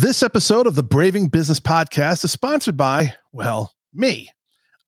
This episode of the Braving Business Podcast is sponsored by, well, me.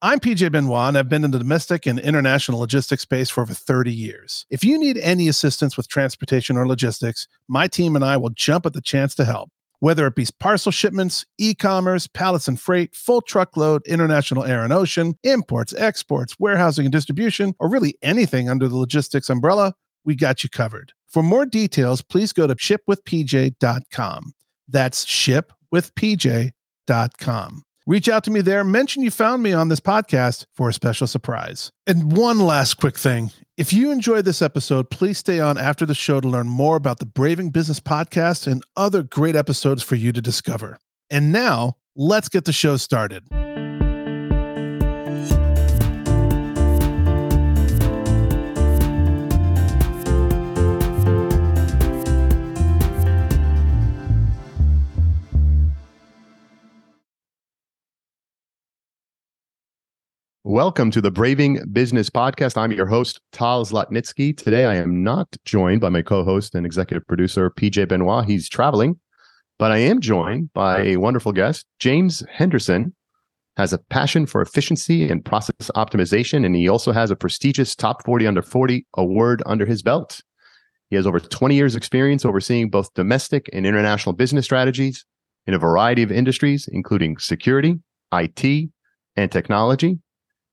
I'm PJ Benoit, and I've been in the domestic and international logistics space for over 30 years. If you need any assistance with transportation or logistics, my team and I will jump at the chance to help. Whether it be parcel shipments, e commerce, pallets and freight, full truckload, international air and ocean, imports, exports, warehousing and distribution, or really anything under the logistics umbrella, we got you covered. For more details, please go to shipwithpj.com. That's shipwithpj.com. Reach out to me there. Mention you found me on this podcast for a special surprise. And one last quick thing. If you enjoyed this episode, please stay on after the show to learn more about the Braving Business podcast and other great episodes for you to discover. And now, let's get the show started. Welcome to the Braving Business Podcast. I'm your host, Tal Zlatnitsky. Today, I am not joined by my co host and executive producer, PJ Benoit. He's traveling, but I am joined by a wonderful guest, James Henderson. Has a passion for efficiency and process optimization, and he also has a prestigious Top 40 Under 40 award under his belt. He has over 20 years' experience overseeing both domestic and international business strategies in a variety of industries, including security, IT, and technology.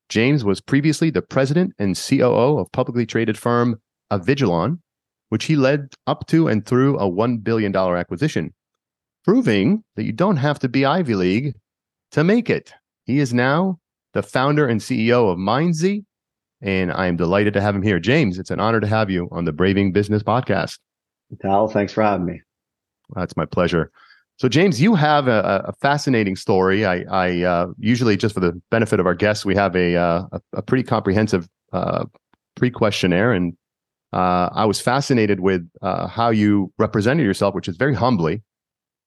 James was previously the president and COO of publicly traded firm Avigilon, which he led up to and through a $1 billion acquisition, proving that you don't have to be Ivy League to make it. He is now the founder and CEO of Mindzie, and I am delighted to have him here. James, it's an honor to have you on the Braving Business Podcast. Tal, thanks for having me. That's my pleasure. So, James, you have a, a fascinating story. I, I uh, usually, just for the benefit of our guests, we have a uh, a, pretty comprehensive uh, pre questionnaire, and uh, I was fascinated with uh, how you represented yourself, which is very humbly.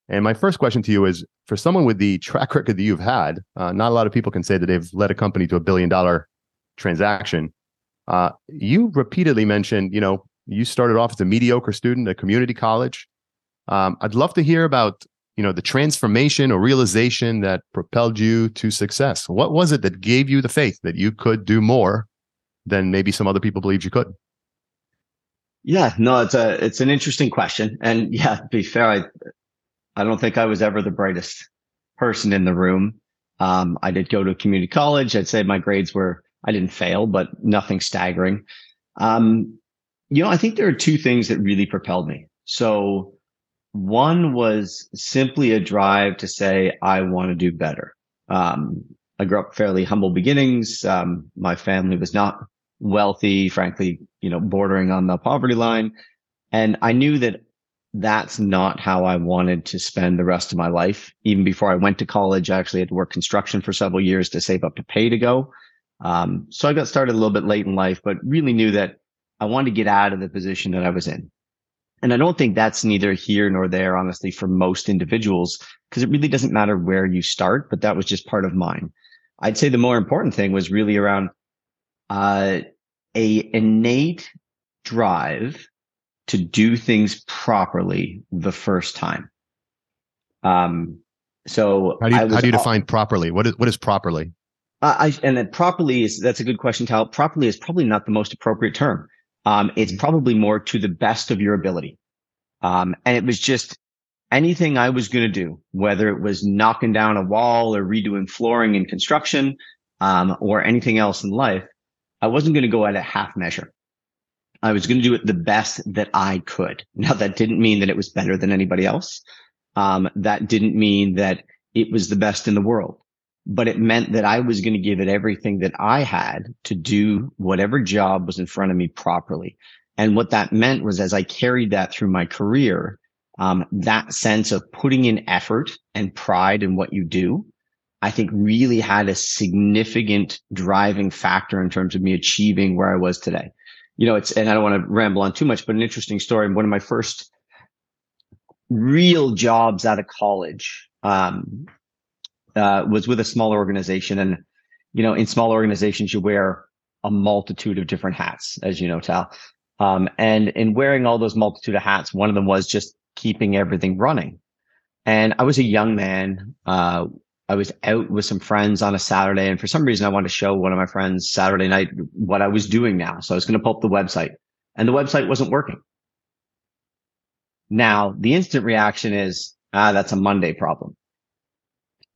And my first question to you is: for someone with the track record that you've had, uh, not a lot of people can say that they've led a company to a billion dollar transaction. you repeatedly mentioned, you know, you started off as a mediocre student at community college. Um, I'd love to hear about you know the transformation or realization that propelled you to success? What was it that gave you the faith that you could do more than maybe some other people believed you could? Yeah no it's a it's an interesting question. And yeah to be fair i i don't think i was ever the brightest person in the room. Um, i did go to community college. I'd say my grades were i didn't fail but nothing staggering. Um, you know i think there are two things that really propelled me. So one was simply a drive to say, I want to do better. Um, I grew up fairly humble beginnings. Um, my family was not wealthy, frankly, you know, bordering on the poverty line. And I knew that that's not how I wanted to spend the rest of my life. Even before I went to college, I actually had to work construction for several years to save up to pay to go. Um, so I got started a little bit late in life, but really knew that I wanted to get out of the position that I was in. And I don't think that's neither here nor there, honestly, for most individuals, because it really doesn't matter where you start, but that was just part of mine. I'd say the more important thing was really around uh, a innate drive to do things properly the first time. Um, so how do you, how do you define properly? What is what is properly? I and then properly is that's a good question, Tal. Properly is probably not the most appropriate term. Um, it's mm-hmm. probably more to the best of your ability. Um, and it was just anything I was going to do, whether it was knocking down a wall or redoing flooring in construction, um, or anything else in life, I wasn't going to go at a half measure. I was going to do it the best that I could. Now that didn't mean that it was better than anybody else. Um, that didn't mean that it was the best in the world but it meant that I was going to give it everything that I had to do whatever job was in front of me properly. And what that meant was as I carried that through my career, um, that sense of putting in effort and pride in what you do, I think really had a significant driving factor in terms of me achieving where I was today. You know, it's, and I don't want to ramble on too much, but an interesting story. One of my first real jobs out of college, um, uh, was with a smaller organization. And, you know, in small organizations, you wear a multitude of different hats, as you know, Tal. Um, and in wearing all those multitude of hats, one of them was just keeping everything running. And I was a young man. Uh, I was out with some friends on a Saturday, and for some reason, I wanted to show one of my friends Saturday night what I was doing now. So I was going to pull up the website, and the website wasn't working. Now, the instant reaction is, ah, that's a Monday problem.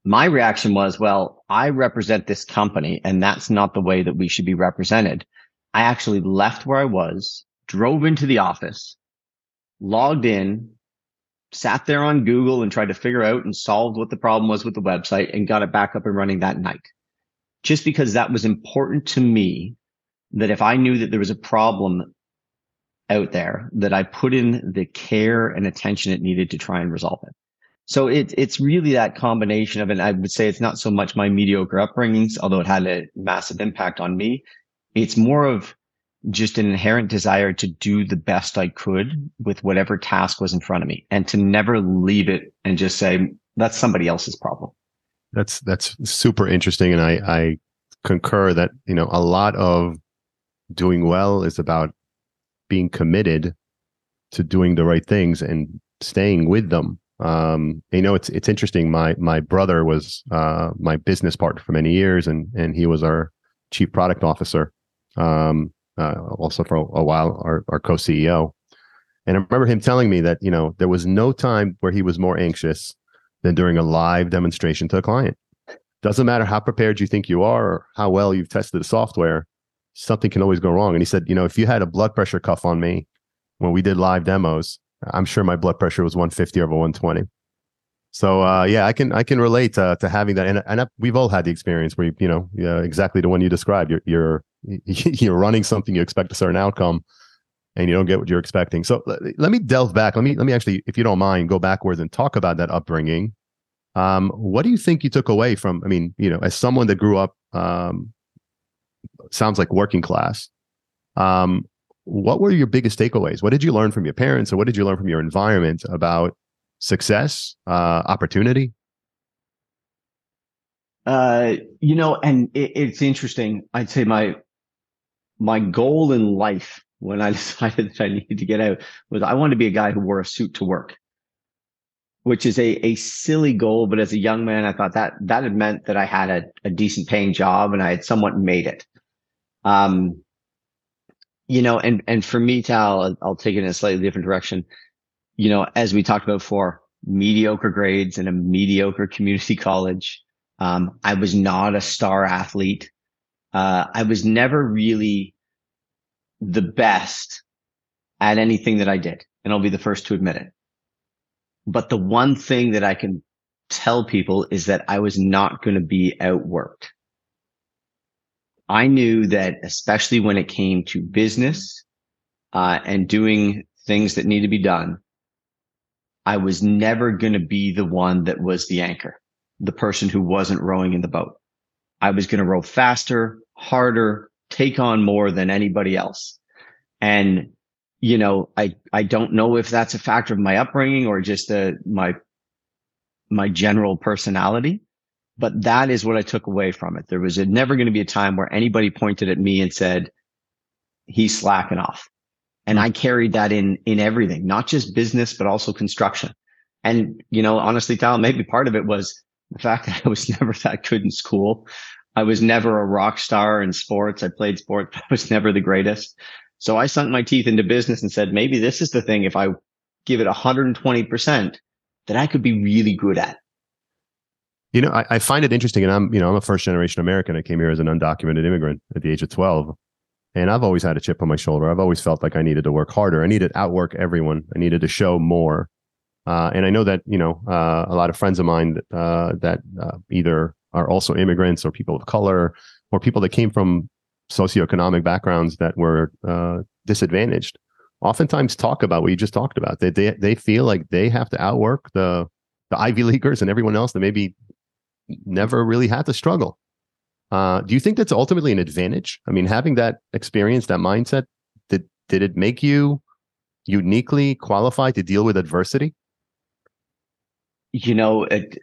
My reaction was, well, I represent this company, and that's not the way that we should be represented. I actually left where I was, drove into the office, logged in, sat there on Google and tried to figure out and solved what the problem was with the website and got it back up and running that night. Just because that was important to me that if I knew that there was a problem out there that I put in the care and attention it needed to try and resolve it. So it, it's really that combination of, and I would say it's not so much my mediocre upbringings, although it had a massive impact on me. It's more of just an inherent desire to do the best I could with whatever task was in front of me and to never leave it and just say, that's somebody else's problem. That's, that's super interesting. And I, I concur that, you know, a lot of doing well is about being committed to doing the right things and staying with them. Um, you know, it's, it's interesting. My, my brother was, uh, my business partner for many years and, and he was our chief product officer. Um, uh, also for a while our, our co-CEO. And I remember him telling me that, you know, there was no time where he was more anxious than during a live demonstration to a client. Doesn't matter how prepared you think you are or how well you've tested the software, something can always go wrong. And he said, you know, if you had a blood pressure cuff on me when we did live demos, I'm sure my blood pressure was 150 over 120. So uh, yeah, I can I can relate uh, to having that, and and I, we've all had the experience where you you know yeah, exactly the one you described. You're you're you're running something you expect a certain outcome, and you don't get what you're expecting. So let, let me delve back. Let me let me actually, if you don't mind, go backwards and talk about that upbringing. Um, what do you think you took away from? I mean, you know, as someone that grew up, um, sounds like working class. Um, what were your biggest takeaways? What did you learn from your parents, or what did you learn from your environment about success, uh, opportunity? Uh, you know, and it, it's interesting. I'd say my my goal in life when I decided that I needed to get out was I wanted to be a guy who wore a suit to work, which is a a silly goal. But as a young man, I thought that that had meant that I had a, a decent paying job and I had somewhat made it. Um, you know, and and for me, Tal, I'll take it in a slightly different direction you know, as we talked about before, mediocre grades in a mediocre community college. Um, I was not a star athlete. Uh, I was never really the best at anything that I did. And I'll be the first to admit it. But the one thing that I can tell people is that I was not going to be outworked. I knew that especially when it came to business, uh, and doing things that need to be done, I was never going to be the one that was the anchor, the person who wasn't rowing in the boat. I was going to row faster, harder, take on more than anybody else. And, you know, I, I don't know if that's a factor of my upbringing or just uh, my, my general personality, but that is what I took away from it. There was a, never going to be a time where anybody pointed at me and said, he's slacking off. And I carried that in, in everything, not just business, but also construction. And, you know, honestly, Tal, maybe part of it was the fact that I was never that good in school. I was never a rock star in sports. I played sports, but I was never the greatest. So I sunk my teeth into business and said, maybe this is the thing. If I give it 120%, that I could be really good at. You know, I, I, find it interesting, and I'm, you know, I'm a first generation American. I came here as an undocumented immigrant at the age of 12. And I've always had a chip on my shoulder. I've always felt like I needed to work harder. I needed to outwork everyone. I needed to show more. Uh, and I know that you know uh, a lot of friends of mine that, uh, that uh, either are also immigrants or people of color or people that came from socioeconomic backgrounds that were uh, disadvantaged. Oftentimes, talk about what you just talked about. They they they feel like they have to outwork the the Ivy Leaguers and everyone else that maybe never really had to struggle. Uh, do you think that's ultimately an advantage? I mean, having that experience, that mindset, did did it make you uniquely qualified to deal with adversity? You know, it,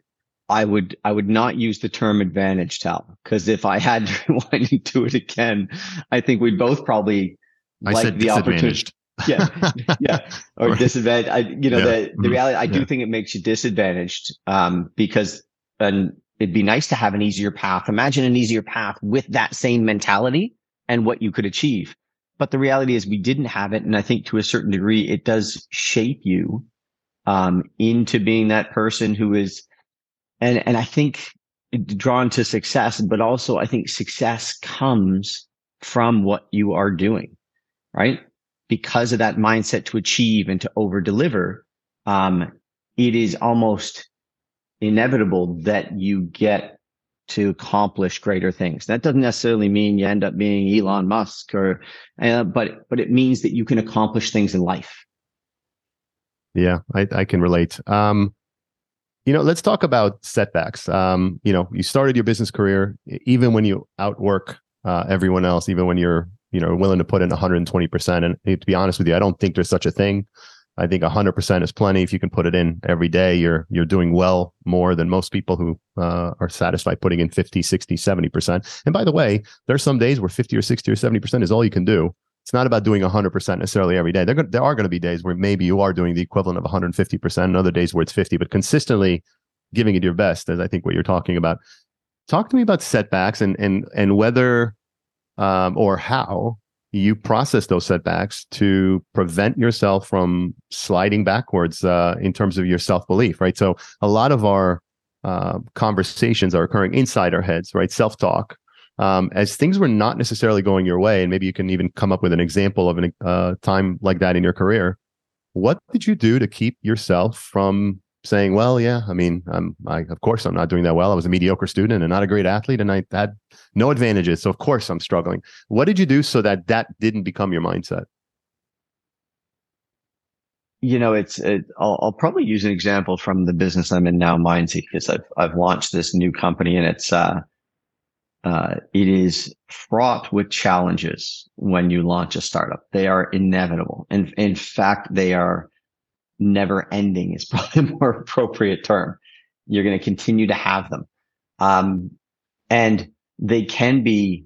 I would I would not use the term advantage, Tal, because if I had to rewind and do it again, I think we'd both probably I like the opportunity. yeah, yeah, or disadvantage. I, you know, yeah. the the mm-hmm. reality. I do yeah. think it makes you disadvantaged um, because and it'd be nice to have an easier path. Imagine an easier path with that same mentality and what you could achieve. But the reality is we didn't have it. And I think to a certain degree, it does shape you um, into being that person who is, and, and I think drawn to success, but also I think success comes from what you are doing, right? Because of that mindset to achieve and to over deliver, um, it is almost inevitable that you get to accomplish greater things. That doesn't necessarily mean you end up being Elon Musk or, uh, but but it means that you can accomplish things in life. Yeah, I, I can relate. Um, you know, let's talk about setbacks. Um, you know, you started your business career, even when you outwork uh, everyone else, even when you're you know willing to put in 120 percent. And to be honest with you, I don't think there's such a thing. I think 100% is plenty. If you can put it in every day, you're you're doing well more than most people who uh, are satisfied putting in 50, 60, 70%. And by the way, there's some days where 50 or 60 or 70% is all you can do. It's not about doing 100% necessarily every day. There, there are going to be days where maybe you are doing the equivalent of 150%, and other days where it's 50, but consistently giving it your best, as I think what you're talking about. Talk to me about setbacks and and and whether um, or how you process those setbacks to prevent yourself from sliding backwards uh, in terms of your self belief, right? So a lot of our uh, conversations are occurring inside our heads, right? Self talk. Um, as things were not necessarily going your way, and maybe you can even come up with an example of a uh, time like that in your career. What did you do to keep yourself from saying, well, yeah, I mean, I'm, I, of course, I'm not doing that well. I was a mediocre student and not a great athlete, and I had no advantages. So, of course, I'm struggling. What did you do so that that didn't become your mindset? You know, it's, it, I'll, I'll, probably use an example from the business I'm in now, Mindzie, because I've, I've launched this new company and it's, uh, uh, it is fraught with challenges when you launch a startup. They are inevitable. And in fact, they are never ending is probably a more appropriate term. You're going to continue to have them. Um, and they can be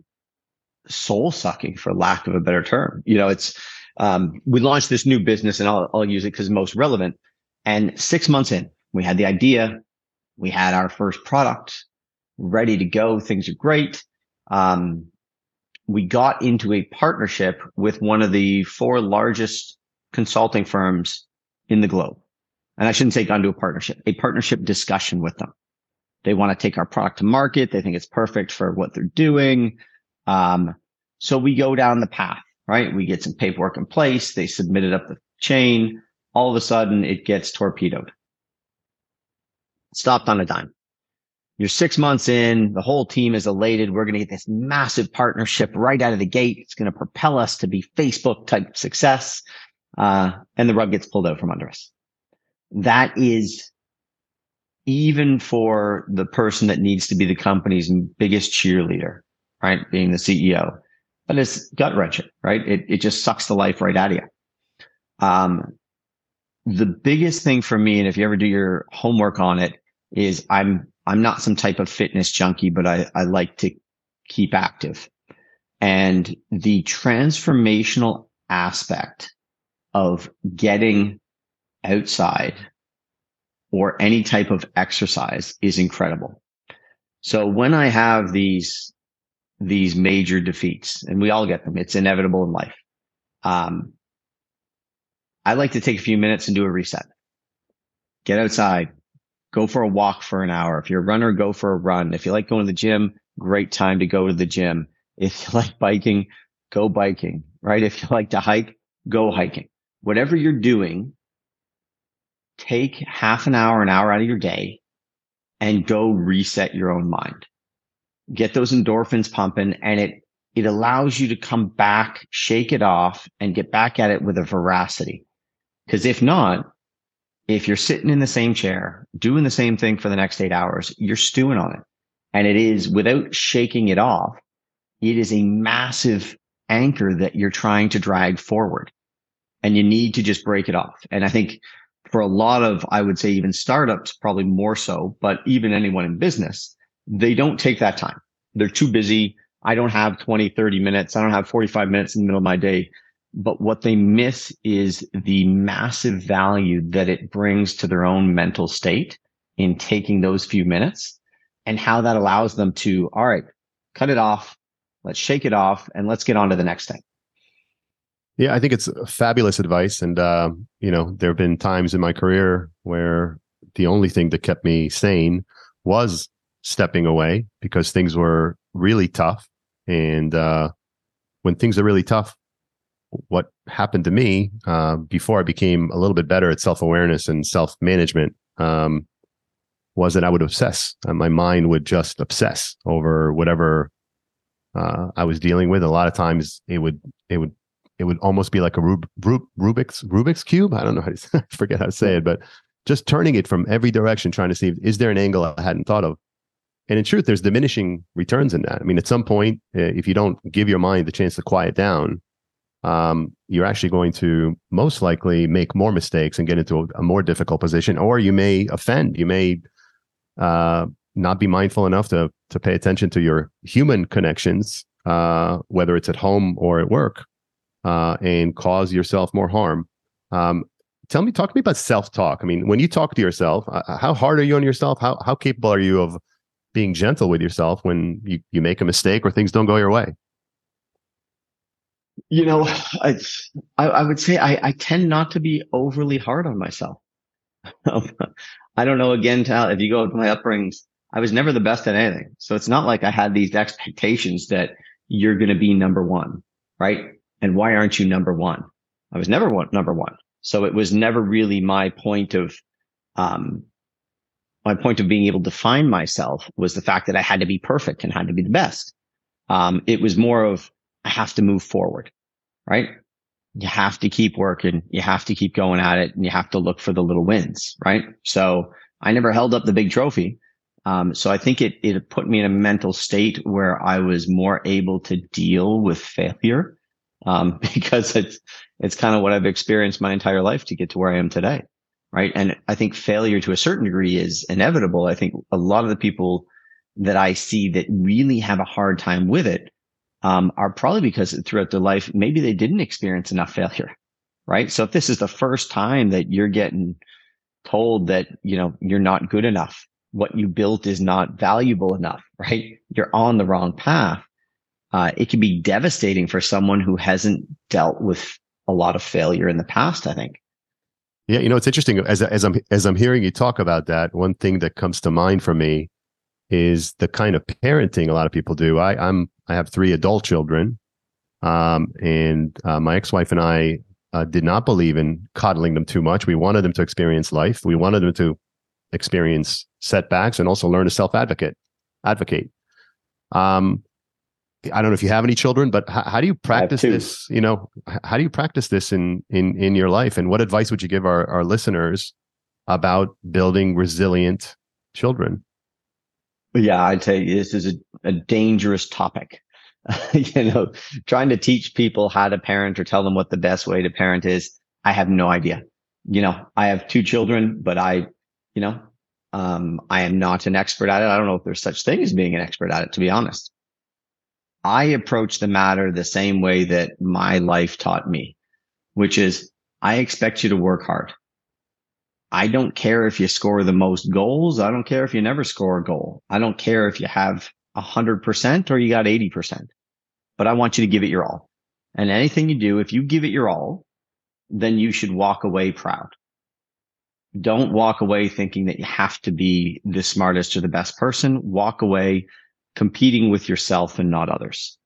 soul sucking for lack of a better term. You know, it's, um, we launched this new business and I'll, I'll use it because most relevant. And six months in, we had the idea. We had our first product ready to go. Things are great. Um, we got into a partnership with one of the four largest consulting firms in the globe. And I shouldn't say gone to a partnership, a partnership discussion with them. They want to take our product to market. They think it's perfect for what they're doing. Um, so we go down the path, right? We get some paperwork in place. They submit it up the chain. All of a sudden it gets torpedoed. Stopped on a dime. You're six months in. The whole team is elated. We're going to get this massive partnership right out of the gate. It's going to propel us to be Facebook type success uh, and the rug gets pulled out from under us. That is even for the person that needs to be the company's biggest cheerleader, right? Being the CEO, but it's gut wrenching, right? It, it just sucks the life right out of you. Um, the biggest thing for me, and if you ever do your homework on it, is I'm, I'm not some type of fitness junkie, but I, I like to keep active. And the transformational aspect of getting outside or any type of exercise is incredible. So when I have these, these major defeats and we all get them, it's inevitable in life. Um, I like to take a few minutes and do a reset. Get outside, go for a walk for an hour. If you're a runner, go for a run. If you like going to the gym, great time to go to the gym. If you like biking, go biking, right? If you like to hike, go hiking whatever you're doing, take half an hour, an hour out of your day and go reset your own mind. Get those endorphins pumping and it, it allows you to come back, shake it off and get back at it with a veracity. Cause if not, if you're sitting in the same chair, doing the same thing for the next eight hours, you're stewing on it. And it is without shaking it off, it is a massive anchor that you're trying to drag forward and you need to just break it off. And I think for a lot of, I would say even startups, probably more so, but even anyone in business, they don't take that time. They're too busy. I don't have 20, 30 minutes. I don't have 45 minutes in the middle of my day. but what they miss is the massive value that it brings to their own mental state in taking those few minutes and how that allows them to, all right, cut it off. Let's shake it off and let's get on to the next thing. Yeah, I think it's fabulous advice. And, uh, you know, there have been times in my career where the only thing that kept me sane was stepping away because things were really tough. And uh, when things are really tough, what happened to me uh, before I became a little bit better at self awareness and self management um, was that I would obsess. Uh, my mind would just obsess over whatever uh, I was dealing with. A lot of times, it would it would it would almost be like a Rub, Rub, Rubik's Rubik's cube. I don't know how to I forget how to say it, but just turning it from every direction, trying to see is there an angle I hadn't thought of. And in truth, there's diminishing returns in that. I mean, at some point, if you don't give your mind the chance to quiet down, um, you're actually going to most likely make more mistakes and get into a, a more difficult position, or you may offend. You may uh, not be mindful enough to to pay attention to your human connections, uh, whether it's at home or at work, uh, and cause yourself more harm. Um, tell me, talk to me about self talk. I mean, when you talk to yourself, uh, uh, how hard are you on yourself? How how capable are you of being gentle with yourself when you, you make a mistake or things don't go your way? You know, I I, I would say I, I tend not to be overly hard on myself. I don't know again, Tal, if you go to my upbringings, I was never the best at anything. So it's not like I had these expectations that you're going to be number one, right? And why aren't you number one? I was never one, number one. So it was never really my point of, um, my point of being able to find myself was the fact that I had to be perfect and had to be the best. Um, it was more of, I have to move forward, right? You have to keep working. You have to keep going at it and you have to look for the little wins, right? So I never held up the big trophy. Um, so I think it, it put me in a mental state where I was more able to deal with failure. Um, because it's, it's kind of what I've experienced my entire life to get to where I am today. Right. And I think failure to a certain degree is inevitable. I think a lot of the people that I see that really have a hard time with it um, are probably because throughout their life, maybe they didn't experience enough failure, right? So if this is the first time that you're getting told that, you know, you're not good enough, what you built is not valuable enough, right? You're on the wrong path. Uh, it can be devastating for someone who hasn't dealt with a lot of failure in the past, I think. Yeah, you know, it's interesting as as I'm as I'm hearing you talk about that. One thing that comes to mind for me is the kind of parenting a lot of people do. I, I'm I have three adult children, um, and uh, my ex-wife and I uh, did not believe in coddling them too much. We wanted them to experience life. We wanted them to experience setbacks and also learn to self-advocate. Advocate. Um, I don't know if you have any children, but how, how do you practice this? You know, how do you practice this in in in your life? And what advice would you give our our listeners about building resilient children? Yeah, I'd say this is a, a dangerous topic. you know, trying to teach people how to parent or tell them what the best way to parent is. I have no idea. You know, I have two children, but I, you know, um, I am not an expert at it. I don't know if there's such thing as being an expert at it, to be honest. I approach the matter the same way that my life taught me, which is I expect you to work hard. I don't care if you score the most goals. I don't care if you never score a goal. I don't care if you have a hundred percent or you got 80%, but I want you to give it your all. And anything you do, if you give it your all, then you should walk away proud. Don't walk away thinking that you have to be the smartest or the best person. Walk away competing with yourself and not others.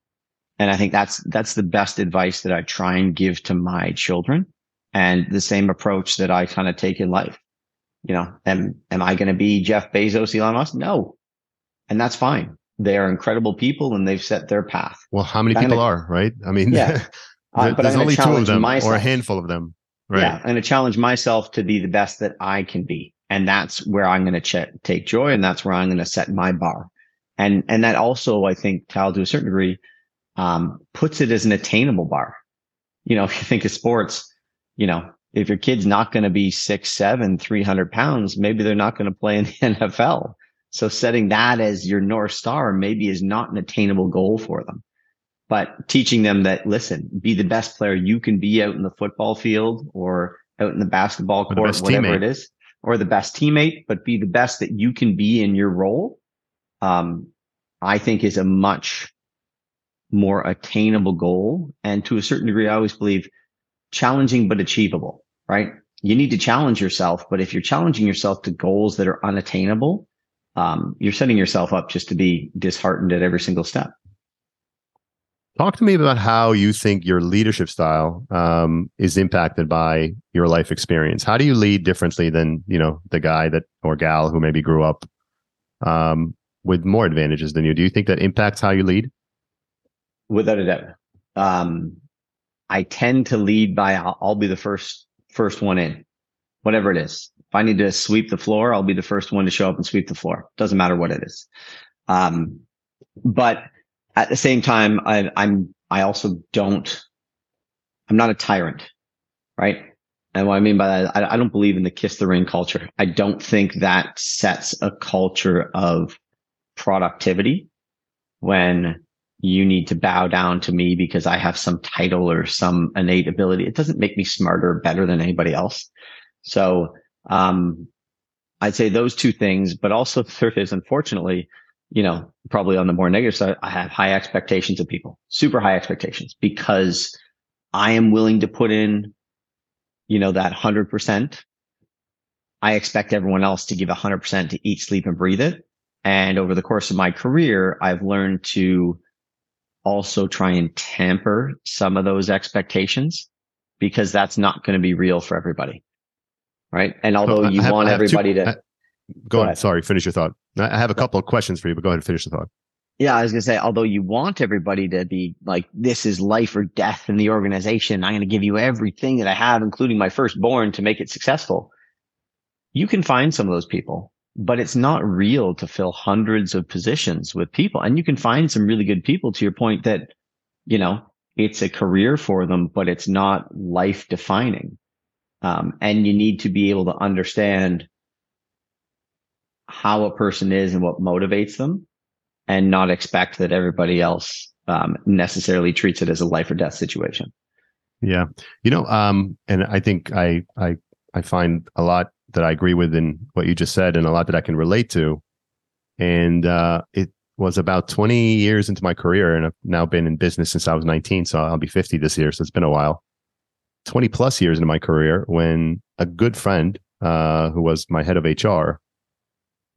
And I think that's, that's the best advice that I try and give to my children and the same approach that I kind of take in life. You know, am, am I going to be Jeff Bezos, Elon Musk? No. And that's fine. They are incredible people and they've set their path. Well, how many people are, right? I mean, yeah. uh, but there's only two of them myself. or a handful of them. Right. Yeah. And to challenge myself to be the best that I can be. And that's where I'm going to ch- take joy. And that's where I'm going to set my bar. And, and that also, I think, Tal, to a certain degree, um, puts it as an attainable bar. You know, if you think of sports, you know, if your kid's not going to be six, seven, 300 pounds, maybe they're not going to play in the NFL. So setting that as your North Star maybe is not an attainable goal for them. but teaching them that, listen, be the best player you can be out in the football field or out in the basketball court, whatever teammate. it is, or the best teammate, but be the best that you can be in your role. Um, I think is a much more attainable goal. And to a certain degree, I always believe challenging, but achievable, right? You need to challenge yourself, but if you're challenging yourself to goals that are unattainable, um, you're setting yourself up just to be disheartened at every single step. Talk to me about how you think your leadership style um, is impacted by your life experience. How do you lead differently than you know the guy that or gal who maybe grew up um, with more advantages than you? Do you think that impacts how you lead? Without a doubt, um, I tend to lead by I'll, be the first first one in, whatever it is. If I need to sweep the floor, I'll be the first one to show up and sweep the floor. Doesn't matter what it is. Um, but at the same time, I, I'm, I also don't, I'm not a tyrant, right? And what I mean by that, I, I don't believe in the kiss the ring culture. I don't think that sets a culture of productivity when you need to bow down to me because I have some title or some innate ability. It doesn't make me smarter better than anybody else. So, um, I'd say those two things, but also third is unfortunately, you know, probably on the more negative side, I have high expectations of people, super high expectations because I am willing to put in, you know, that hundred percent. I expect everyone else to give hundred percent to eat, sleep and breathe it. And over the course of my career, I've learned to also try and tamper some of those expectations because that's not going to be real for everybody. Right. And although you have, want everybody two, to go, go ahead. Sorry, finish your thought. I have a couple of questions for you, but go ahead and finish the thought. Yeah, I was going to say, although you want everybody to be like, this is life or death in the organization, I'm going to give you everything that I have, including my firstborn to make it successful. You can find some of those people but it's not real to fill hundreds of positions with people. And you can find some really good people to your point that, you know, it's a career for them, but it's not life defining. Um, and you need to be able to understand how a person is and what motivates them and not expect that everybody else um, necessarily treats it as a life or death situation. Yeah. You know, um, and I think I, I, I find a lot that I agree with in what you just said, and a lot that I can relate to. And uh, it was about 20 years into my career, and I've now been in business since I was 19. So I'll be 50 this year. So it's been a while. 20 plus years into my career, when a good friend uh, who was my head of HR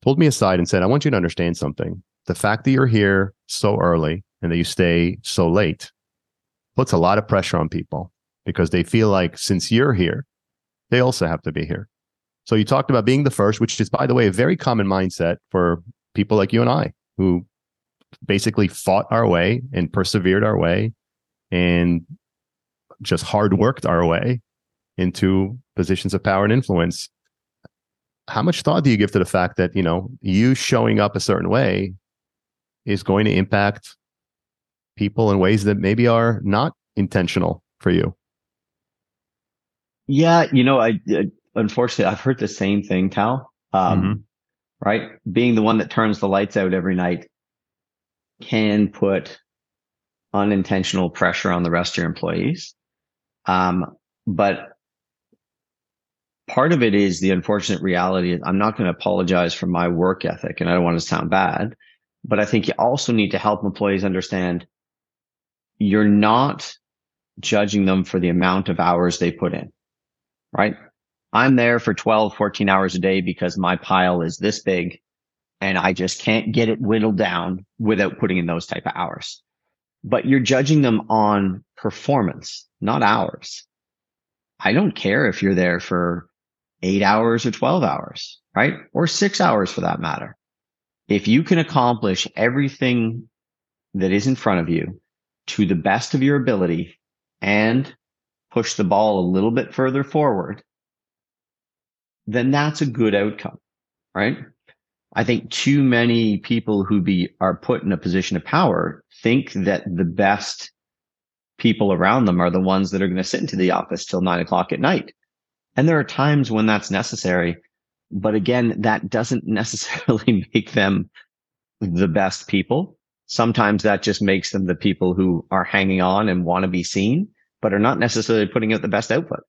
pulled me aside and said, I want you to understand something. The fact that you're here so early and that you stay so late puts a lot of pressure on people because they feel like since you're here, they also have to be here. So you talked about being the first, which is, by the way, a very common mindset for people like you and I who basically fought our way and persevered our way and just hard worked our way into positions of power and influence. How much thought do you give to the fact that, you know, you showing up a certain way is going to impact people in ways that maybe are not intentional for you? Yeah, you know, I, I unfortunately, I've heard the same thing, Tal. Um, mm-hmm. Right. Being the one that turns the lights out every night can put unintentional pressure on the rest of your employees. Um, but part of it is the unfortunate reality. I'm not going to apologize for my work ethic and I don't want to sound bad, but I think you also need to help employees understand you're not judging them for the amount of hours they put in, right? I'm there for 12, 14 hours a day because my pile is this big and I just can't get it whittled down without putting in those type of hours. But you're judging them on performance, not hours. I don't care if you're there for eight hours or 12 hours, right? Or six hours for that matter. If you can accomplish everything that is in front of you to the best of your ability and push the ball a little bit further forward, then that's a good outcome, right? I think too many people who be are put in a position of power think that the best people around them are the ones that are going to sit into the office till nine o'clock at night. And there are times when that's necessary. But again, that doesn't necessarily make them the best people. Sometimes that just makes them the people who are hanging on and want to be seen, but are not necessarily putting out the best output.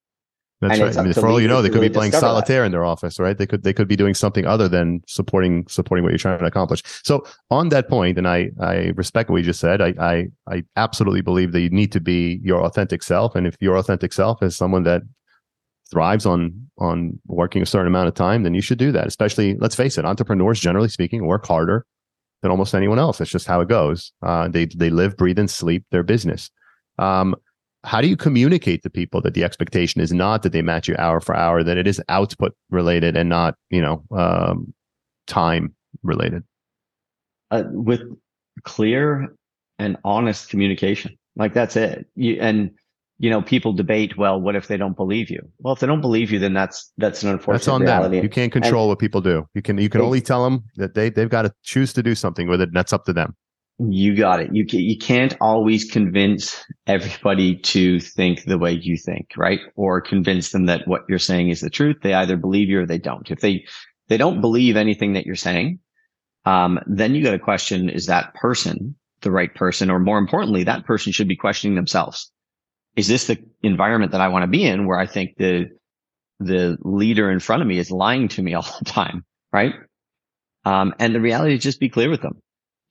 That's And right. I mean, for all you know, they could be playing discover that. solitaire in their office, right? They could they could be doing something other than supporting supporting what you're trying to accomplish. So on that point, and I I respect what you just said. I I I absolutely believe that you need to be your authentic self, and if your authentic self is someone that thrives on on working a certain amount of time, then you should do that. Especially, let's face it, entrepreneurs generally speaking work harder than almost anyone else. It's just how it goes. Uh, they they live, breathe, and sleep their business. Um, how do you communicate to people that the expectation is not that they match you hour for hour, that it is output related and not you know um, time related? uh, with clear and honest communication. Like that's it. You, and you know, people debate, well, what if they don't believe you? Well, if they don't believe you, then that's that's an unfortunate That's on reality. them. You can't control what people do. You can you can only tell them that they they've got to choose to do something with it. And that's up to them. You got it. You you can't always convince everybody to think the way you think, right? Or convince them that what you're saying is the truth. They either believe you or they don't. If they they don't believe anything that you're saying, um, then you got to question: Is that person the right person? Or more importantly, that person should be questioning themselves. Is this the environment that I want to be in, where I think the the leader in front of me is lying to me all the time, right? Um, and the reality is just be clear with them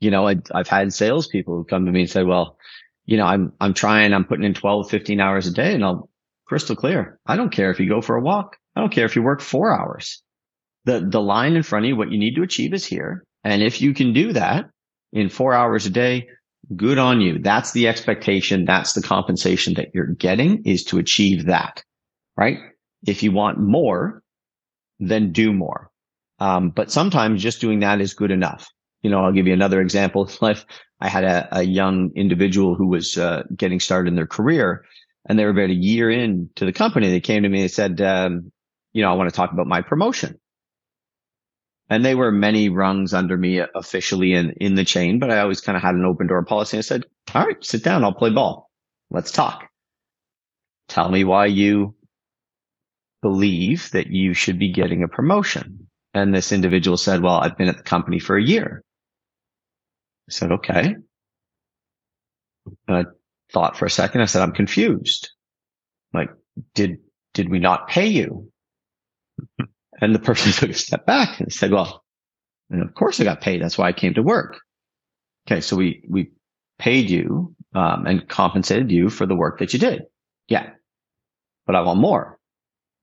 you know, I, I've had salespeople who come to me and say, well, you know, I'm, I'm trying, I'm putting in 12, 15 hours a day and I'll crystal clear. I don't care if you go for a walk. I don't care if you work four hours. The, the line in front of you, what you need to achieve is here. And if you can do that in four hours a day, good on you. That's the expectation. That's the compensation that you're getting is to achieve that, right? If you want more, then do more. Um, but sometimes just doing that is good enough you know, I'll give you another example. Like I had a, a young individual who was uh, getting started in their career and they were about a year in to the company. They came to me and said, um, you know, I want to talk about my promotion. And they were many rungs under me officially in, in the chain, but I always kind of had an open door policy. I said, all right, sit down. I'll play ball. Let's talk. Tell me why you believe that you should be getting a promotion. And this individual said, well, I've been at the company for a year. Said, okay. And I thought for a second. I said, I'm confused. Like, did, did we not pay you? and the person took a step back and said, well, and of course I got paid. That's why I came to work. Okay. So we, we paid you, um, and compensated you for the work that you did. Yeah. But I want more.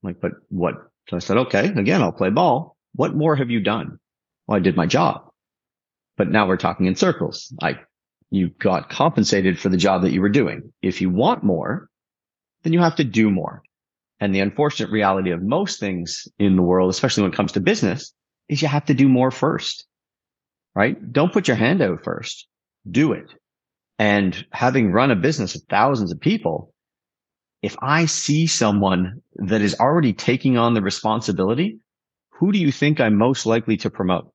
I'm like, but what? So I said, okay, again, I'll play ball. What more have you done? Well, I did my job but now we're talking in circles. Like you got compensated for the job that you were doing. If you want more, then you have to do more. And the unfortunate reality of most things in the world, especially when it comes to business, is you have to do more first, right? Don't put your hand out first. Do it. And having run a business of thousands of people, if I see someone that is already taking on the responsibility, who do you think I'm most likely to promote?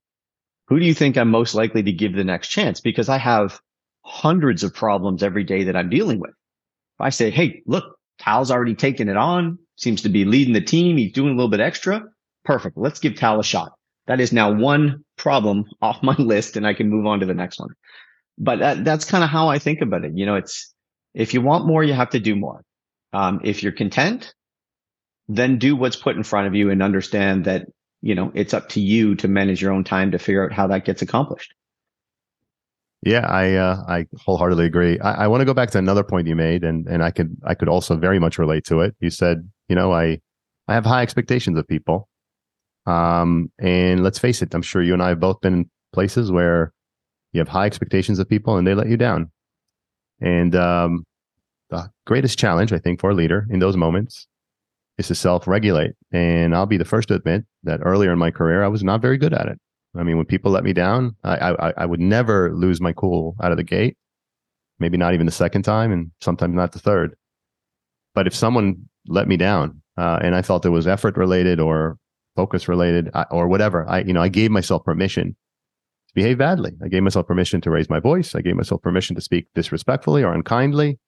Who do you think I'm most likely to give the next chance? Because I have hundreds of problems every day that I'm dealing with. If I say, Hey, look, Tal's already taken it on, seems to be leading the team. He's doing a little bit extra. Perfect. Let's give Tal a shot. That is now one problem off my list and I can move on to the next one. But that, that's kind of how I think about it. You know, it's, if you want more, you have to do more. Um, if you're content, then do what's put in front of you and understand that you know, it's up to you to manage your own time to figure out how that gets accomplished. Yeah, I uh, I wholeheartedly agree. I, I want to go back to another point you made, and and I could I could also very much relate to it. You said, you know, I I have high expectations of people, um, and let's face it, I'm sure you and I have both been in places where you have high expectations of people and they let you down. And um, the greatest challenge I think for a leader in those moments is to self-regulate. And I'll be the first to admit that earlier in my career, I was not very good at it. I mean, when people let me down, I, I, I would never lose my cool out of the gate. Maybe not even the second time, and sometimes not the third. But if someone let me down, uh, and I felt it was effort related or focus related or whatever, I you know I gave myself permission to behave badly. I gave myself permission to raise my voice. I gave myself permission to speak disrespectfully or unkindly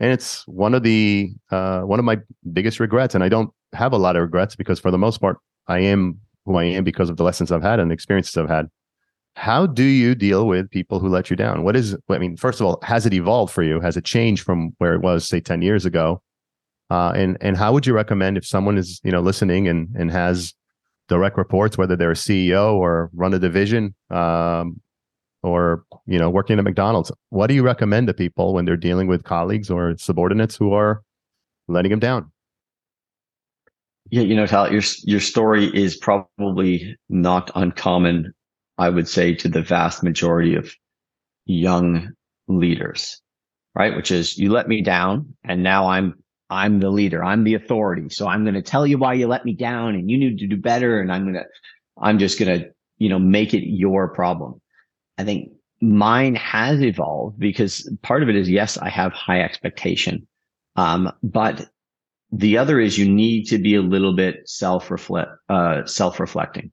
and it's one of the uh, one of my biggest regrets and i don't have a lot of regrets because for the most part i am who i am because of the lessons i've had and the experiences i've had how do you deal with people who let you down? What is, I mean, first of all, has it evolved for you? Has it changed from where it was, say, 10 years ago? Uh, and, and how would you recommend if someone is, you know, listening and, and has direct reports, whether they're a CEO or run a division, um, you know, working at McDonald's, what do you recommend to people when they're dealing with colleagues or subordinates who are letting them down? Yeah, you know, Tal, your your story is probably not uncommon I would say, to the vast majority of young leaders, right? Which is you let me down and now I'm, I'm the leader. I'm the authority. So I'm going to tell you why you let me down and you need to do better. And I'm to, I'm just going to, you know, make it your problem. I think mine has evolved because part of it is, yes, I have high expectation. Um, but the other is you need to be a little bit self reflect, uh, self reflecting.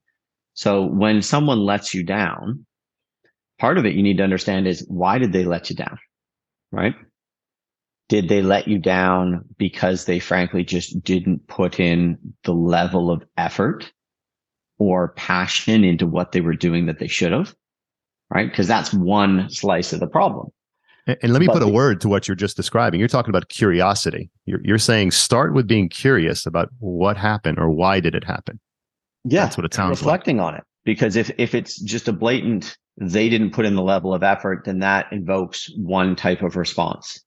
So when someone lets you down, part of it you need to understand is why did they let you down? Right? Did they let you down because they frankly just didn't put in the level of effort or passion into what they were doing that they should have? Right? Because that's one slice of the problem. And, and let me but put a word to what you're just describing. You're talking about curiosity. You're, you're saying start with being curious about what happened or why did it happen. Yeah, that's what it sounds like. reflecting like. on it. Because if if it's just a blatant, they didn't put in the level of effort, then that invokes one type of response.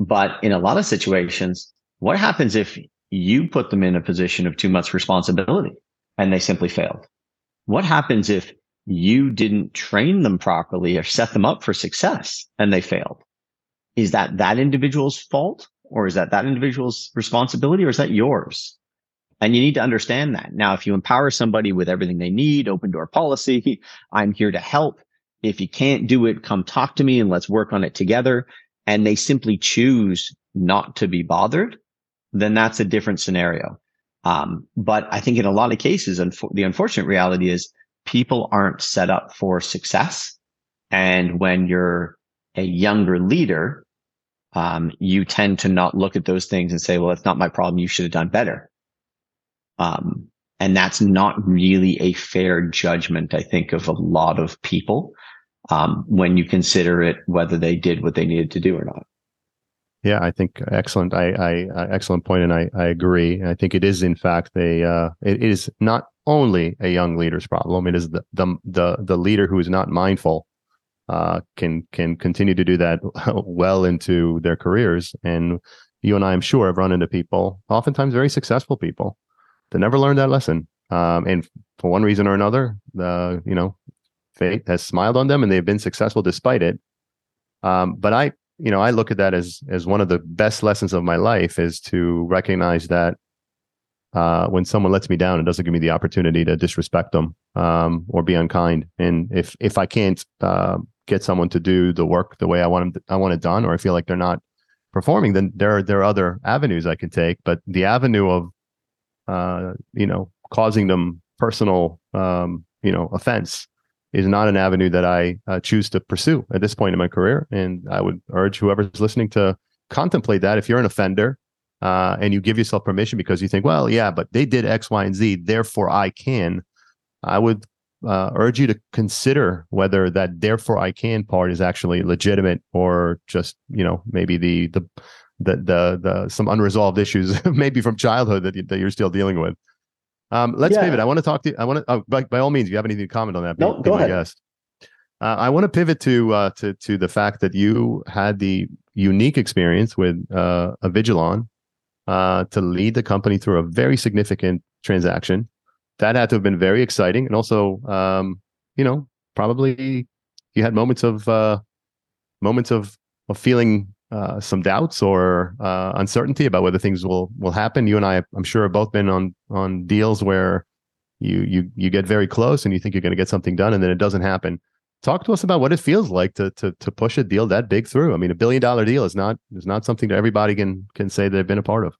But in a lot of situations, what happens if you put them in a position of too much responsibility and they simply failed? What happens if you didn't train them properly or set them up for success and they failed? Is that that individual's fault or is that that individual's responsibility or is that yours? And you need to understand that. Now, if you empower somebody with everything they need, open door policy, I'm here to help. If you can't do it, come talk to me and let's work on it together. And they simply choose not to be bothered, then that's a different scenario. Um, but I think in a lot of cases, and the unfortunate reality is people aren't set up for success. And when you're a younger leader, um, you tend to not look at those things and say, well, it's not my problem. You should have done better. Um, and that's not really a fair judgment, I think, of a lot of people um, when you consider it whether they did what they needed to do or not. Yeah, I think excellent. I, I excellent point, and I, I agree. I think it is, in fact, a uh, it is not only a young leader's problem. It is the the the, the leader who is not mindful uh, can can continue to do that well into their careers. And you and I, I'm sure, have run into people, oftentimes very successful people, that never learned that lesson. Um, and for one reason or another, the you know, fate has smiled on them and they've been successful despite it. Um, but I, you know, I look at that as as one of the best lessons of my life is to recognize that uh, when someone lets me down, it doesn't give me the opportunity to disrespect them um, or be unkind. And if if I can't uh, get someone to do the work the way I want them, I want it done, or I feel like they're not performing, then there are there are other avenues I can take. But the avenue of uh, you know, causing them personal, um, you know, offense is not an avenue that I uh, choose to pursue at this point in my career. And I would urge whoever's listening to contemplate that. If you're an offender uh, and you give yourself permission because you think, well, yeah, but they did X, Y, and Z, therefore I can. I would uh, urge you to consider whether that therefore I can part is actually legitimate or just you know maybe the the the the the some unresolved issues maybe from childhood that, that you're still dealing with. Um, let's yeah. pivot. I want to talk to you. I want to, oh, by, by all means, if you have anything to comment on that, no, go ahead. Guest. Uh, I want to pivot to uh, to to the fact that you had the unique experience with uh, Avigilon uh, to lead the company through a very significant transaction. That had to have been very exciting, and also, um, you know, probably you had moments of uh, moments of of feeling uh, some doubts or uh, uncertainty about whether things will will happen. You and I, I'm sure, have both been on on deals where you you you get very close and you think you're going to get something done, and then it doesn't happen. Talk to us about what it feels like to to to push a deal that big through. I mean, a billion dollar deal is not is not something that everybody can can say they've been a part of.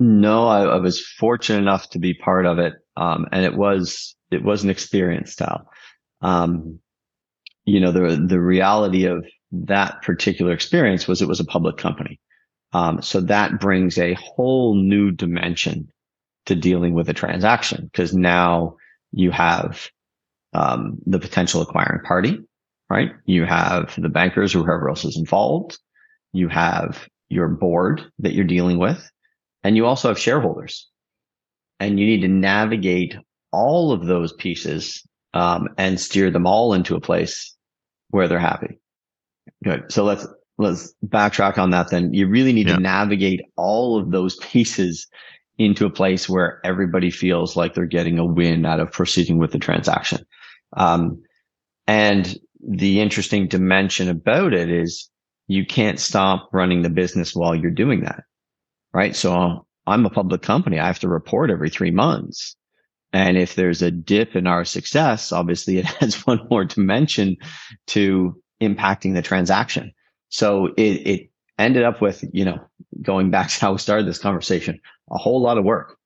No, I, I was fortunate enough to be part of it, um, and it was it was an experience, Tal. Um, you know the the reality of that particular experience was it was a public company. Um, so that brings a whole new dimension to dealing with a transaction because now you have um, the potential acquiring party, right? You have the bankers or whoever else is involved. You have your board that you're dealing with, and you also have shareholders. And you need to navigate all of those pieces um, and steer them all into a place where they're happy. Good. So let's let's backtrack on that. Then you really need yeah. to navigate all of those pieces into a place where everybody feels like they're getting a win out of proceeding with the transaction. Um, and the interesting dimension about it is you can't stop running the business while you're doing that. Right. So I'm a public company. I have to report every three months. And if there's a dip in our success, obviously it adds one more dimension to impacting the transaction. So it, it ended up with, you know, going back to how we started this conversation, a whole lot of work.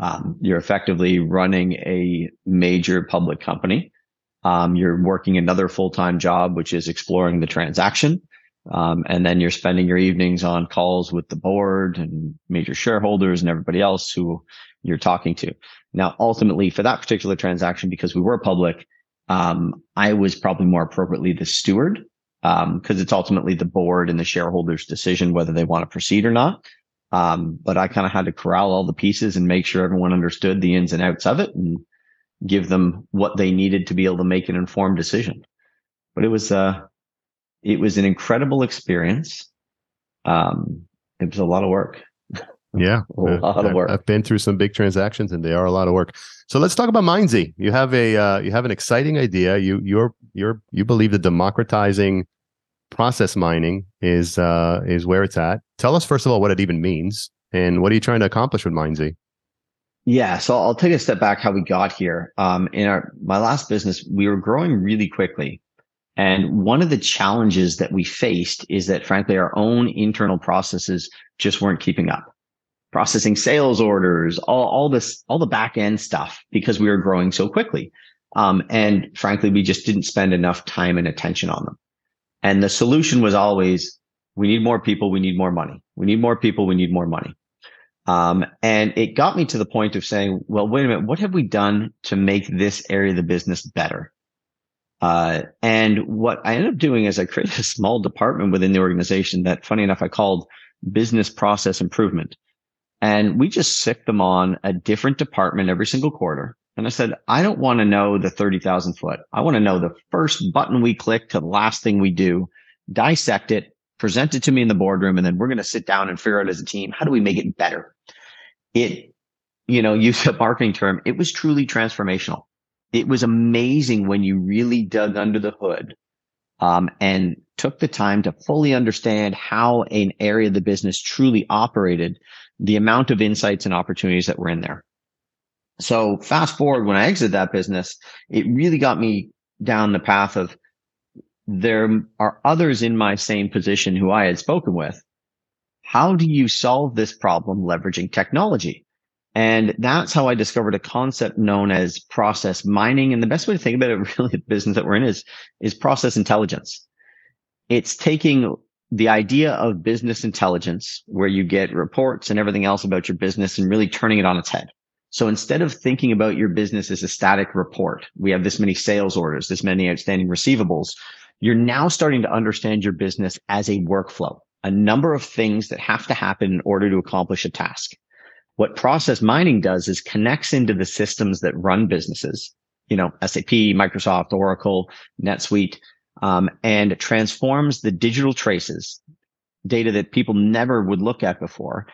Um, you're effectively running a major public company. Um, you're working another full-time job, which is exploring the transaction. Um, and then you're spending your evenings on calls with the board and major shareholders and everybody else who you're talking to. Now, ultimately for that particular transaction, because we were public, um, I was probably more appropriately the steward because um, it's ultimately the board and the shareholders' decision whether they want to proceed or not. Um, but I kind of had to corral all the pieces and make sure everyone understood the ins and outs of it and give them what they needed to be able to make an informed decision. But it was uh, it was an incredible experience. Um, it was a lot of work. Yeah, a lot of work. I've been through some big transactions, and they are a lot of work. So let's talk about Mindzie. You have a uh, you have an exciting idea. You you're you're you believe that democratizing process mining is uh, is where it's at. Tell us first of all what it even means, and what are you trying to accomplish with Mindzie? Yeah, so I'll take a step back how we got here. Um, in our my last business, we were growing really quickly, and one of the challenges that we faced is that frankly our own internal processes just weren't keeping up processing sales orders, all, all this, all the back end stuff because we were growing so quickly. Um, and frankly, we just didn't spend enough time and attention on them. And the solution was always, we need more people. We need more money. We need more people. We need more money. Um, and it got me to the point of saying, well, wait a minute. What have we done to make this area of the business better? Uh, and what I ended up doing is I created a small department within the organization that funny enough, I called business process improvement. And we just sick them on a different department every single quarter. And I said, I don't want to know the 30,000 foot. I want to know the first button we click to the last thing we do, dissect it, present it to me in the boardroom. And then we're going to sit down and figure out as a team, how do we make it better? It, you know, use a marketing term. It was truly transformational. It was amazing when you really dug under the hood um, and took the time to fully understand how an area of the business truly operated the amount of insights and opportunities that were in there. So fast forward when I exited that business, it really got me down the path of there are others in my same position who I had spoken with. How do you solve this problem leveraging technology? And that's how I discovered a concept known as process mining. And the best way to think about it, really, the business that we're in is, is process intelligence. It's taking the idea of business intelligence, where you get reports and everything else about your business and really turning it on its head. So instead of thinking about your business as a static report, we have this many sales orders, this many outstanding receivables. You're now starting to understand your business as a workflow, a number of things that have to happen in order to accomplish a task. What process mining does is connects into the systems that run businesses, you know, SAP, Microsoft, Oracle, NetSuite, um, and transforms the digital traces, data that people never would look at before,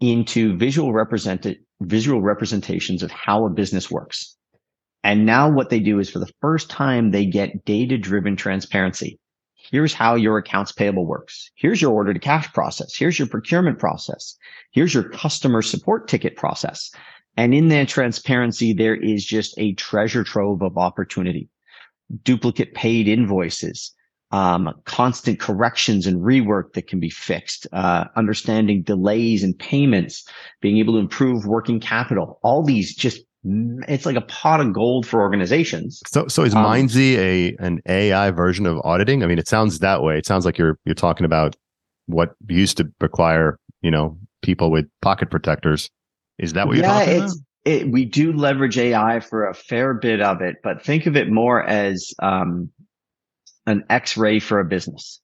into visual represented visual representations of how a business works. And now what they do is for the first time, they get data driven transparency. Here's how your accounts payable works. Here's your order to cash process. Here's your procurement process. Here's your customer support ticket process. And in that transparency, there is just a treasure trove of opportunity duplicate paid invoices, um, constant corrections and rework that can be fixed, uh, understanding delays and payments, being able to improve working capital. All these just it's like a pot of gold for organizations. So, so is um, Mindzie a an AI version of auditing? I mean, it sounds that way. It sounds like you're you're talking about what used to require, you know, people with pocket protectors. Is that what you're talking about? it, we do leverage AI for a fair bit of it, but think of it more as um, an X-ray for a business.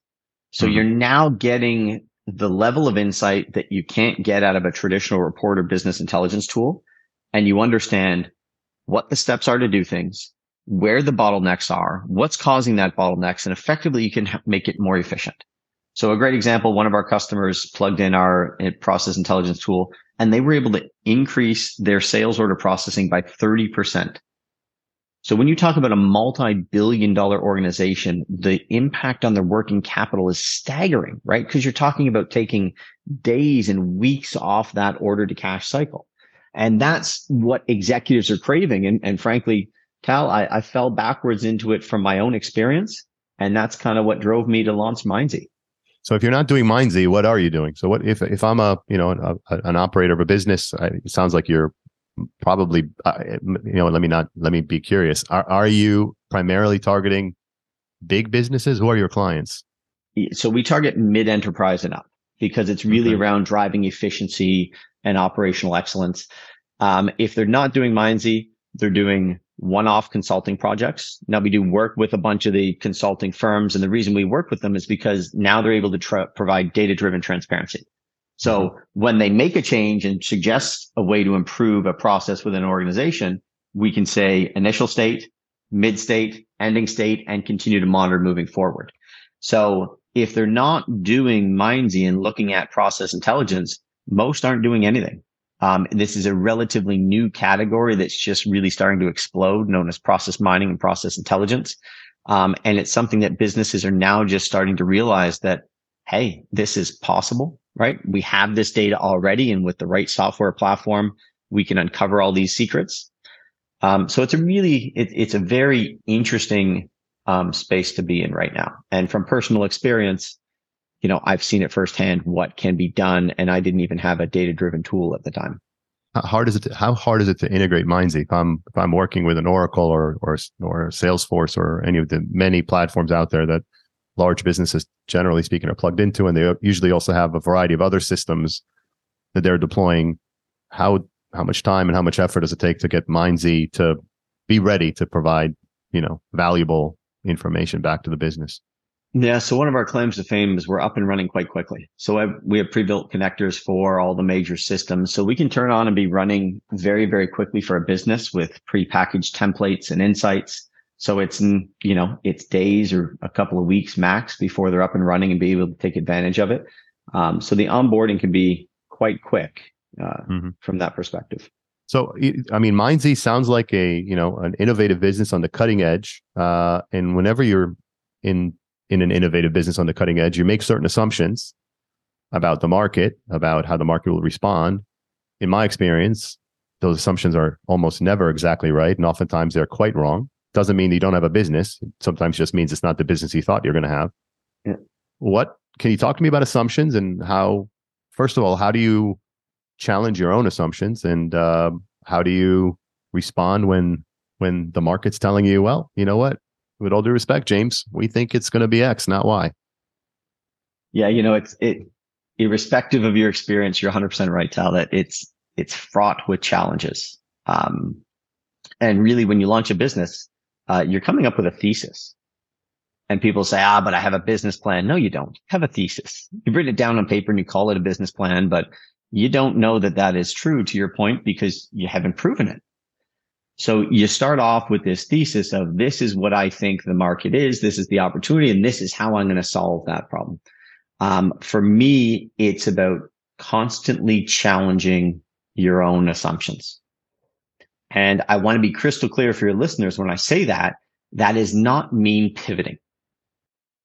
So mm-hmm. you're now getting the level of insight that you can't get out of a traditional report or business intelligence tool, and you understand what the steps are to do things, where the bottlenecks are, what's causing that bottlenecks, and effectively you can make it more efficient. So a great example, one of our customers plugged in our eh, process intelligence tool and they were able to increase their sales order processing by 30%. So when you talk about a multi-billion dollar organization, the impact on their working capital is staggering, right? Because you're talking about taking days and weeks off that order to cash cycle. And that's what executives are craving. And, and frankly, Tal, I, I fell backwards into it from my own experience. And that's kind of what drove me to launch Mindzie. So if you're not doing Mindzie, what are you doing? So what if if I'm a you know a, a, an operator of a business? I, it sounds like you're probably uh, you know let me not let me be curious. Are are you primarily targeting big businesses? Who are your clients? So we target mid enterprise and up because it's really okay. around driving efficiency and operational excellence. Um, if they're not doing Mindzie, they're doing one-off consulting projects. Now we do work with a bunch of the consulting firms. And the reason we work with them is because now they're able to tra- provide data-driven transparency. So mm-hmm. when they make a change and suggest a way to improve a process within an organization, we can say initial state, mid state, ending state, and continue to monitor moving forward. So if they're not doing Mindzie and looking at process intelligence, most aren't doing anything. Um, this is a relatively new category that's just really starting to explode, known as process mining and process intelligence. Um, and it's something that businesses are now just starting to realize that, hey, this is possible, right? We have this data already, and with the right software platform, we can uncover all these secrets. Um, so it's a really, it, it's a very interesting um, space to be in right now. And from personal experience, you know, I've seen it firsthand what can be done, and I didn't even have a data driven tool at the time. How hard is it? To, how hard is it to integrate Mindzie? If I'm if I'm working with an Oracle or or or Salesforce or any of the many platforms out there that large businesses, generally speaking, are plugged into, and they usually also have a variety of other systems that they're deploying. How how much time and how much effort does it take to get Mindzie to be ready to provide you know valuable information back to the business? Yeah. So one of our claims to fame is we're up and running quite quickly. So we have pre-built connectors for all the major systems. So we can turn on and be running very, very quickly for a business with pre-packaged templates and insights. So it's, you know, it's days or a couple of weeks max before they're up and running and be able to take advantage of it. Um, so the onboarding can be quite quick uh, mm-hmm. from that perspective. So, I mean, Mindzie sounds like a, you know, an innovative business on the cutting edge. Uh, and whenever you're in in an innovative business on the cutting edge, you make certain assumptions about the market, about how the market will respond. In my experience, those assumptions are almost never exactly right. And oftentimes they're quite wrong. Doesn't mean you don't have a business. It sometimes just means it's not the business you thought you're going to have. Yeah. What can you talk to me about assumptions and how, first of all, how do you challenge your own assumptions and uh, how do you respond when when the market's telling you, well, you know what, with all due respect, James, we think it's going to be X, not Y. Yeah, you know, it's it irrespective of your experience, you're 100% right, Tal, that it's it's fraught with challenges. Um, and really, when you launch a business, uh, you're coming up with a thesis. And people say, ah, but I have a business plan. No, you don't have a thesis. You've written it down on paper and you call it a business plan, but you don't know that that is true to your point because you haven't proven it. So you start off with this thesis of this is what I think the market is. This is the opportunity and this is how I'm going to solve that problem. Um, for me, it's about constantly challenging your own assumptions. And I want to be crystal clear for your listeners. When I say that, that is not mean pivoting.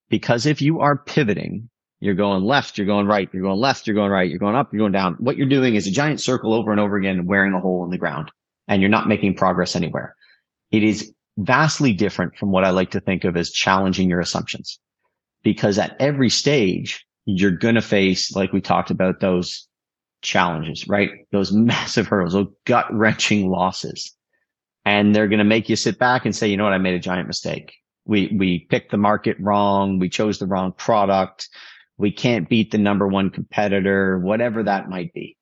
Because if you are pivoting, you're going left, you're going right, you're going left, you're going right, you're going up, you're going down. What you're doing is a giant circle over and over again, wearing a hole in the ground and you're not making progress anywhere. It is vastly different from what I like to think of as challenging your assumptions because at every stage, you're going to face, like we talked about, those challenges, right? Those massive hurdles, those gut wrenching losses. And they're going to make you sit back and say, you know what? I made a giant mistake. We, we picked the market wrong. We chose the wrong product. We can't beat the number one competitor, whatever that might be.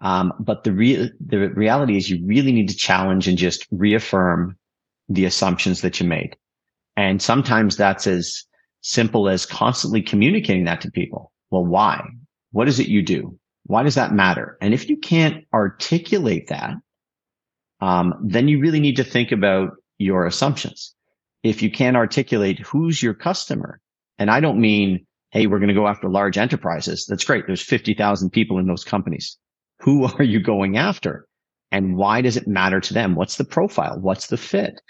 Um, but the real the reality is you really need to challenge and just reaffirm the assumptions that you made. And sometimes that's as simple as constantly communicating that to people. Well, why? What is it you do? Why does that matter? And if you can't articulate that, um, then you really need to think about your assumptions. If you can't articulate who's your customer, and I don't mean, hey, we're going to go after large enterprises. That's great. There's 50,000 people in those companies. Who are you going after? And why does it matter to them? What's the profile? What's the fit?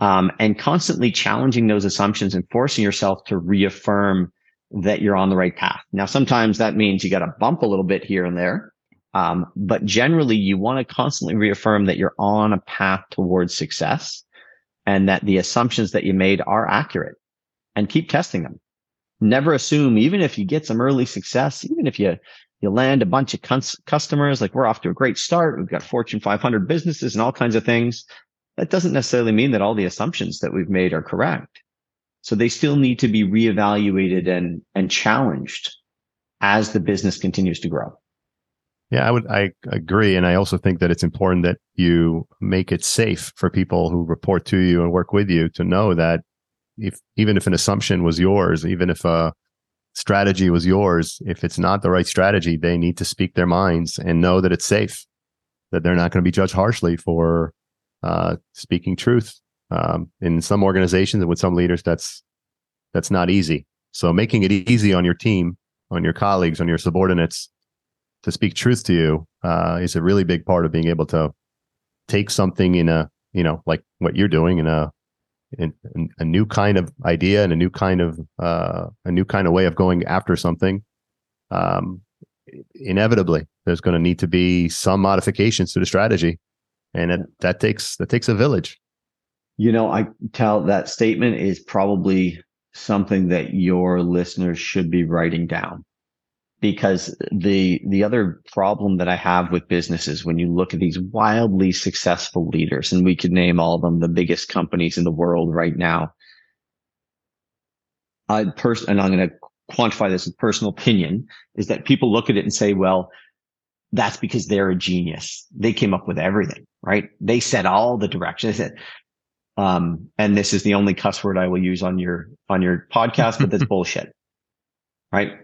Um, and constantly challenging those assumptions and forcing yourself to reaffirm that you're on the right path. Now, sometimes that means you got to bump a little bit here and there. Um, but generally you want to constantly reaffirm that you're on a path towards success and that the assumptions that you made are accurate and keep testing them. Never assume, even if you get some early success, even if you, you land a bunch of cons- customers, like we're off to a great start. We've got Fortune 500 businesses and all kinds of things. That doesn't necessarily mean that all the assumptions that we've made are correct. So they still need to be reevaluated and, and challenged as the business continues to grow. Yeah, I would I agree and I also think that it's important that you make it safe for people who report to you and work with you to know that if even if an assumption was yours, even if a strategy was yours, if it's not the right strategy, they need to speak their minds and know that it's safe, that they're not going to be judged harshly for uh, speaking truth. Um, in some organizations and with some leaders, that's that's not easy. So making it easy on your team, on your colleagues, on your subordinates to speak truth to you uh, is a really big part of being able to take something in a you know like what you're doing in a a new kind of idea and a new kind of uh, a new kind of way of going after something um, inevitably there's going to need to be some modifications to the strategy. And it, that takes that takes a village. You know i tell that statement is probably something that your listeners should be writing down because the the other problem that I have with businesses when you look at these wildly successful leaders and we could name all of them the biggest companies in the world right now. I pers- and I'm going to quantify this as personal opinion is that people look at it and say well that's because they're a genius. They came up with everything right? They set all the directions um and this is the only cuss word I will use on your on your podcast but that's bullshit right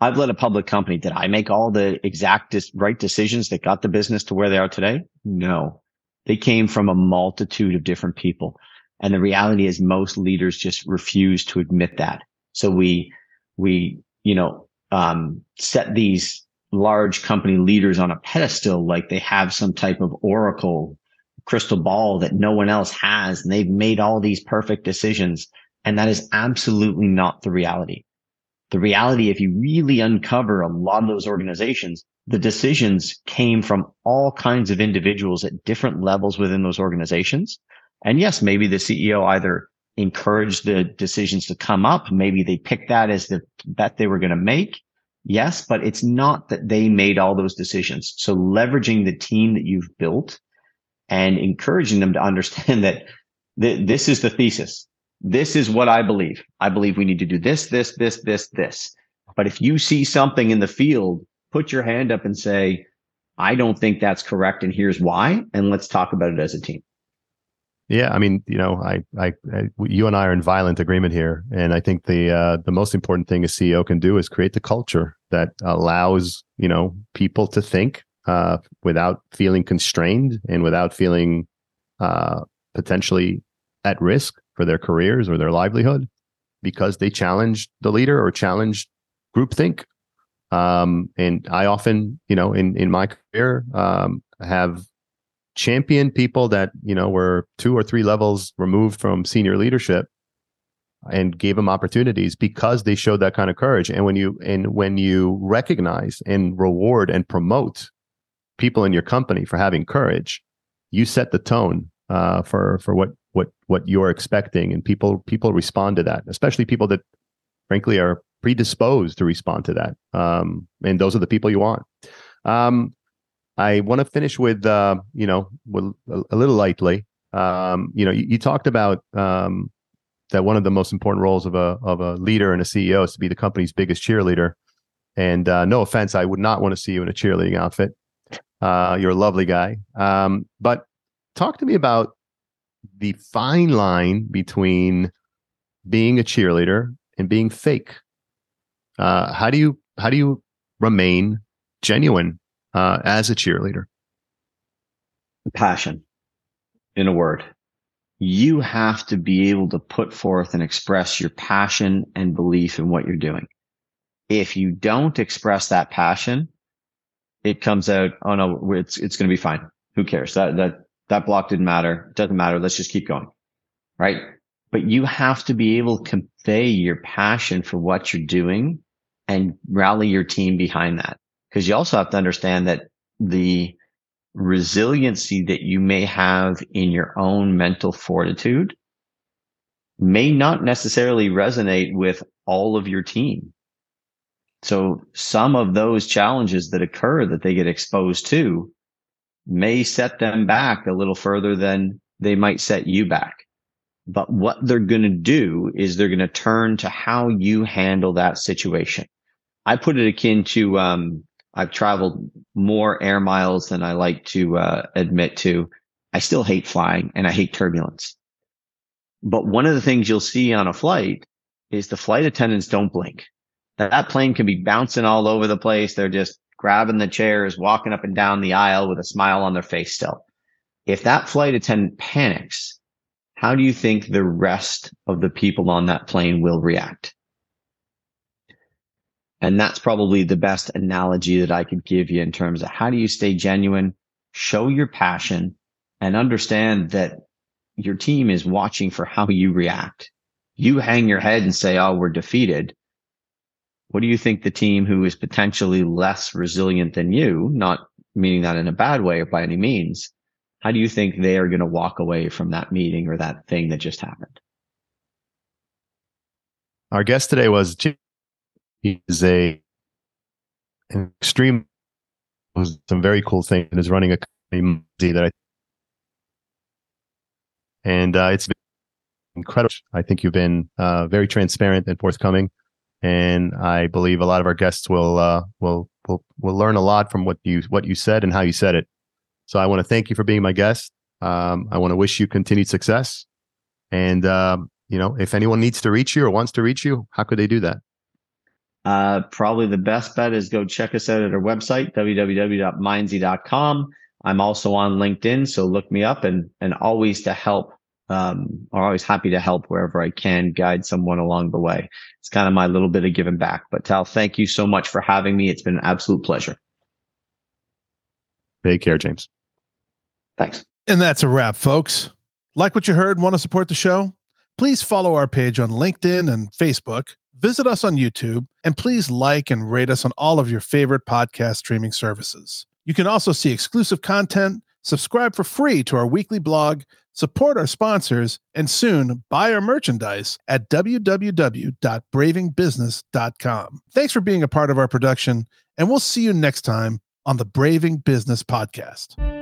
I've led a public company. Did I make all the exact right decisions that got the business to where they are today? No, they came from a multitude of different people. And the reality is most leaders just refuse to admit that. So we, we, you know, um, set these large company leaders on a pedestal like they have some type of oracle crystal ball that no one else has. And they've made all these perfect decisions. And that is absolutely not the reality the reality, if you really uncover a lot of those organizations, the decisions came from all kinds of individuals at different levels within those organizations. And yes, maybe the CEO either encouraged the decisions to come up. Maybe they picked that as the bet they were going to make. Yes, but it's not that they made all those decisions. So leveraging the team that you've built and encouraging them to understand that th- this is the thesis this is what I believe. I believe we need to do this, this, this, this, this. But if you see something in the field, put your hand up and say, I don't think that's correct. And here's why. And let's talk about it as a team. Yeah, I mean, you know, I, I, I, you and I are in violent agreement here, and I think the uh, the most important thing a CEO can do is create the culture that allows you know people to think uh, without feeling constrained and without feeling uh, potentially at risk for their careers or their livelihood because they challenged the leader or challenged groupthink. Um, and I often, you know, in in my career, um, have championed people that you know were two or three levels removed from senior leadership and gave them opportunities because they showed that kind of courage and when you and when you recognize and reward and promote people in your company for having courage you set the tone uh, for for what what what you're expecting. And people people respond to that especially people that frankly are predisposed to respond to that. Um, and those are the people you want. Um, i want to finish with uh, you know with a, little lightly. Um, you know you, you talked about um, that one of the most important roles of a of a leader and a ceo is to be the company's biggest cheerleader. And uh, no offense i would not want to see you in a cheerleading outfit. Uh, you're a lovely guy. Um, but talk to me about the fine line between being a cheerleader and being fake. Uh, how do you how do you remain genuine uh, as a cheerleader? Passion, in a word. You have to be able to put forth and express your passion and belief in what you're doing. If you don't express that passion, it comes out, oh no, it's, it's going to be fine. Who cares? That, that, that block didn't matter. It doesn't matter. Let's just keep going. Right. But you have to be able to convey your passion for what you're doing and rally your team behind that. Cause you also have to understand that the resiliency that you may have in your own mental fortitude may not necessarily resonate with all of your team. So some of those challenges that occur that they get exposed to may set them back a little further than they might set you back. But what they're going to do is they're going to turn to how you handle that situation. I put it akin to, um, I've traveled more air miles than I like to uh, admit to. I still hate flying and I hate turbulence. But one of the things you'll see on a flight is the flight attendants don't blink that, that plane can be bouncing all over the place. They're just grabbing the chairs, walking up and down the aisle with a smile on their face still. If that flight attendant panics, how do you think the rest of the people on that plane will react? And that's probably the best analogy that I could give you in terms of how do you stay genuine, show your passion, and understand that your team is watching for how you react. You hang your head and say, Oh, we're defeated. What do you think the team who is potentially less resilient than you, not meaning that in a bad way or by any means, how do you think they are going to walk away from that meeting or that thing that just happened? Our guest today was he's a an extreme some very cool thing and is running a company that I and uh, it's been incredible. I think you've been uh, very transparent and forthcoming and I believe a lot of our guests will uh, will will will learn a lot from what you what you said and how you said it. So I want to thank you for being my guest. Um, I want to wish you continued success. And um, you know, if anyone needs to reach you or wants to reach you, how could they do that? Uh, probably the best bet is go check us out at our website www.mindzie.com. I'm also on LinkedIn, so look me up and and always to help um, are always happy to help wherever I can guide someone along the way. It's kind of my little bit of giving back. But Tal, thank you so much for having me. It's been an absolute pleasure. Take care, James. Thanks. And that's a wrap, folks. Like what you heard, want to support the show? Please follow our page on LinkedIn and Facebook. Visit us on YouTube, and please like and rate us on all of your favorite podcast streaming services. You can also see exclusive content, subscribe for free to our weekly blog, support our sponsors, and soon buy our merchandise at www.bravingbusiness.com. Thanks for being a part of our production, and we'll see you next time on the Braving Business Podcast.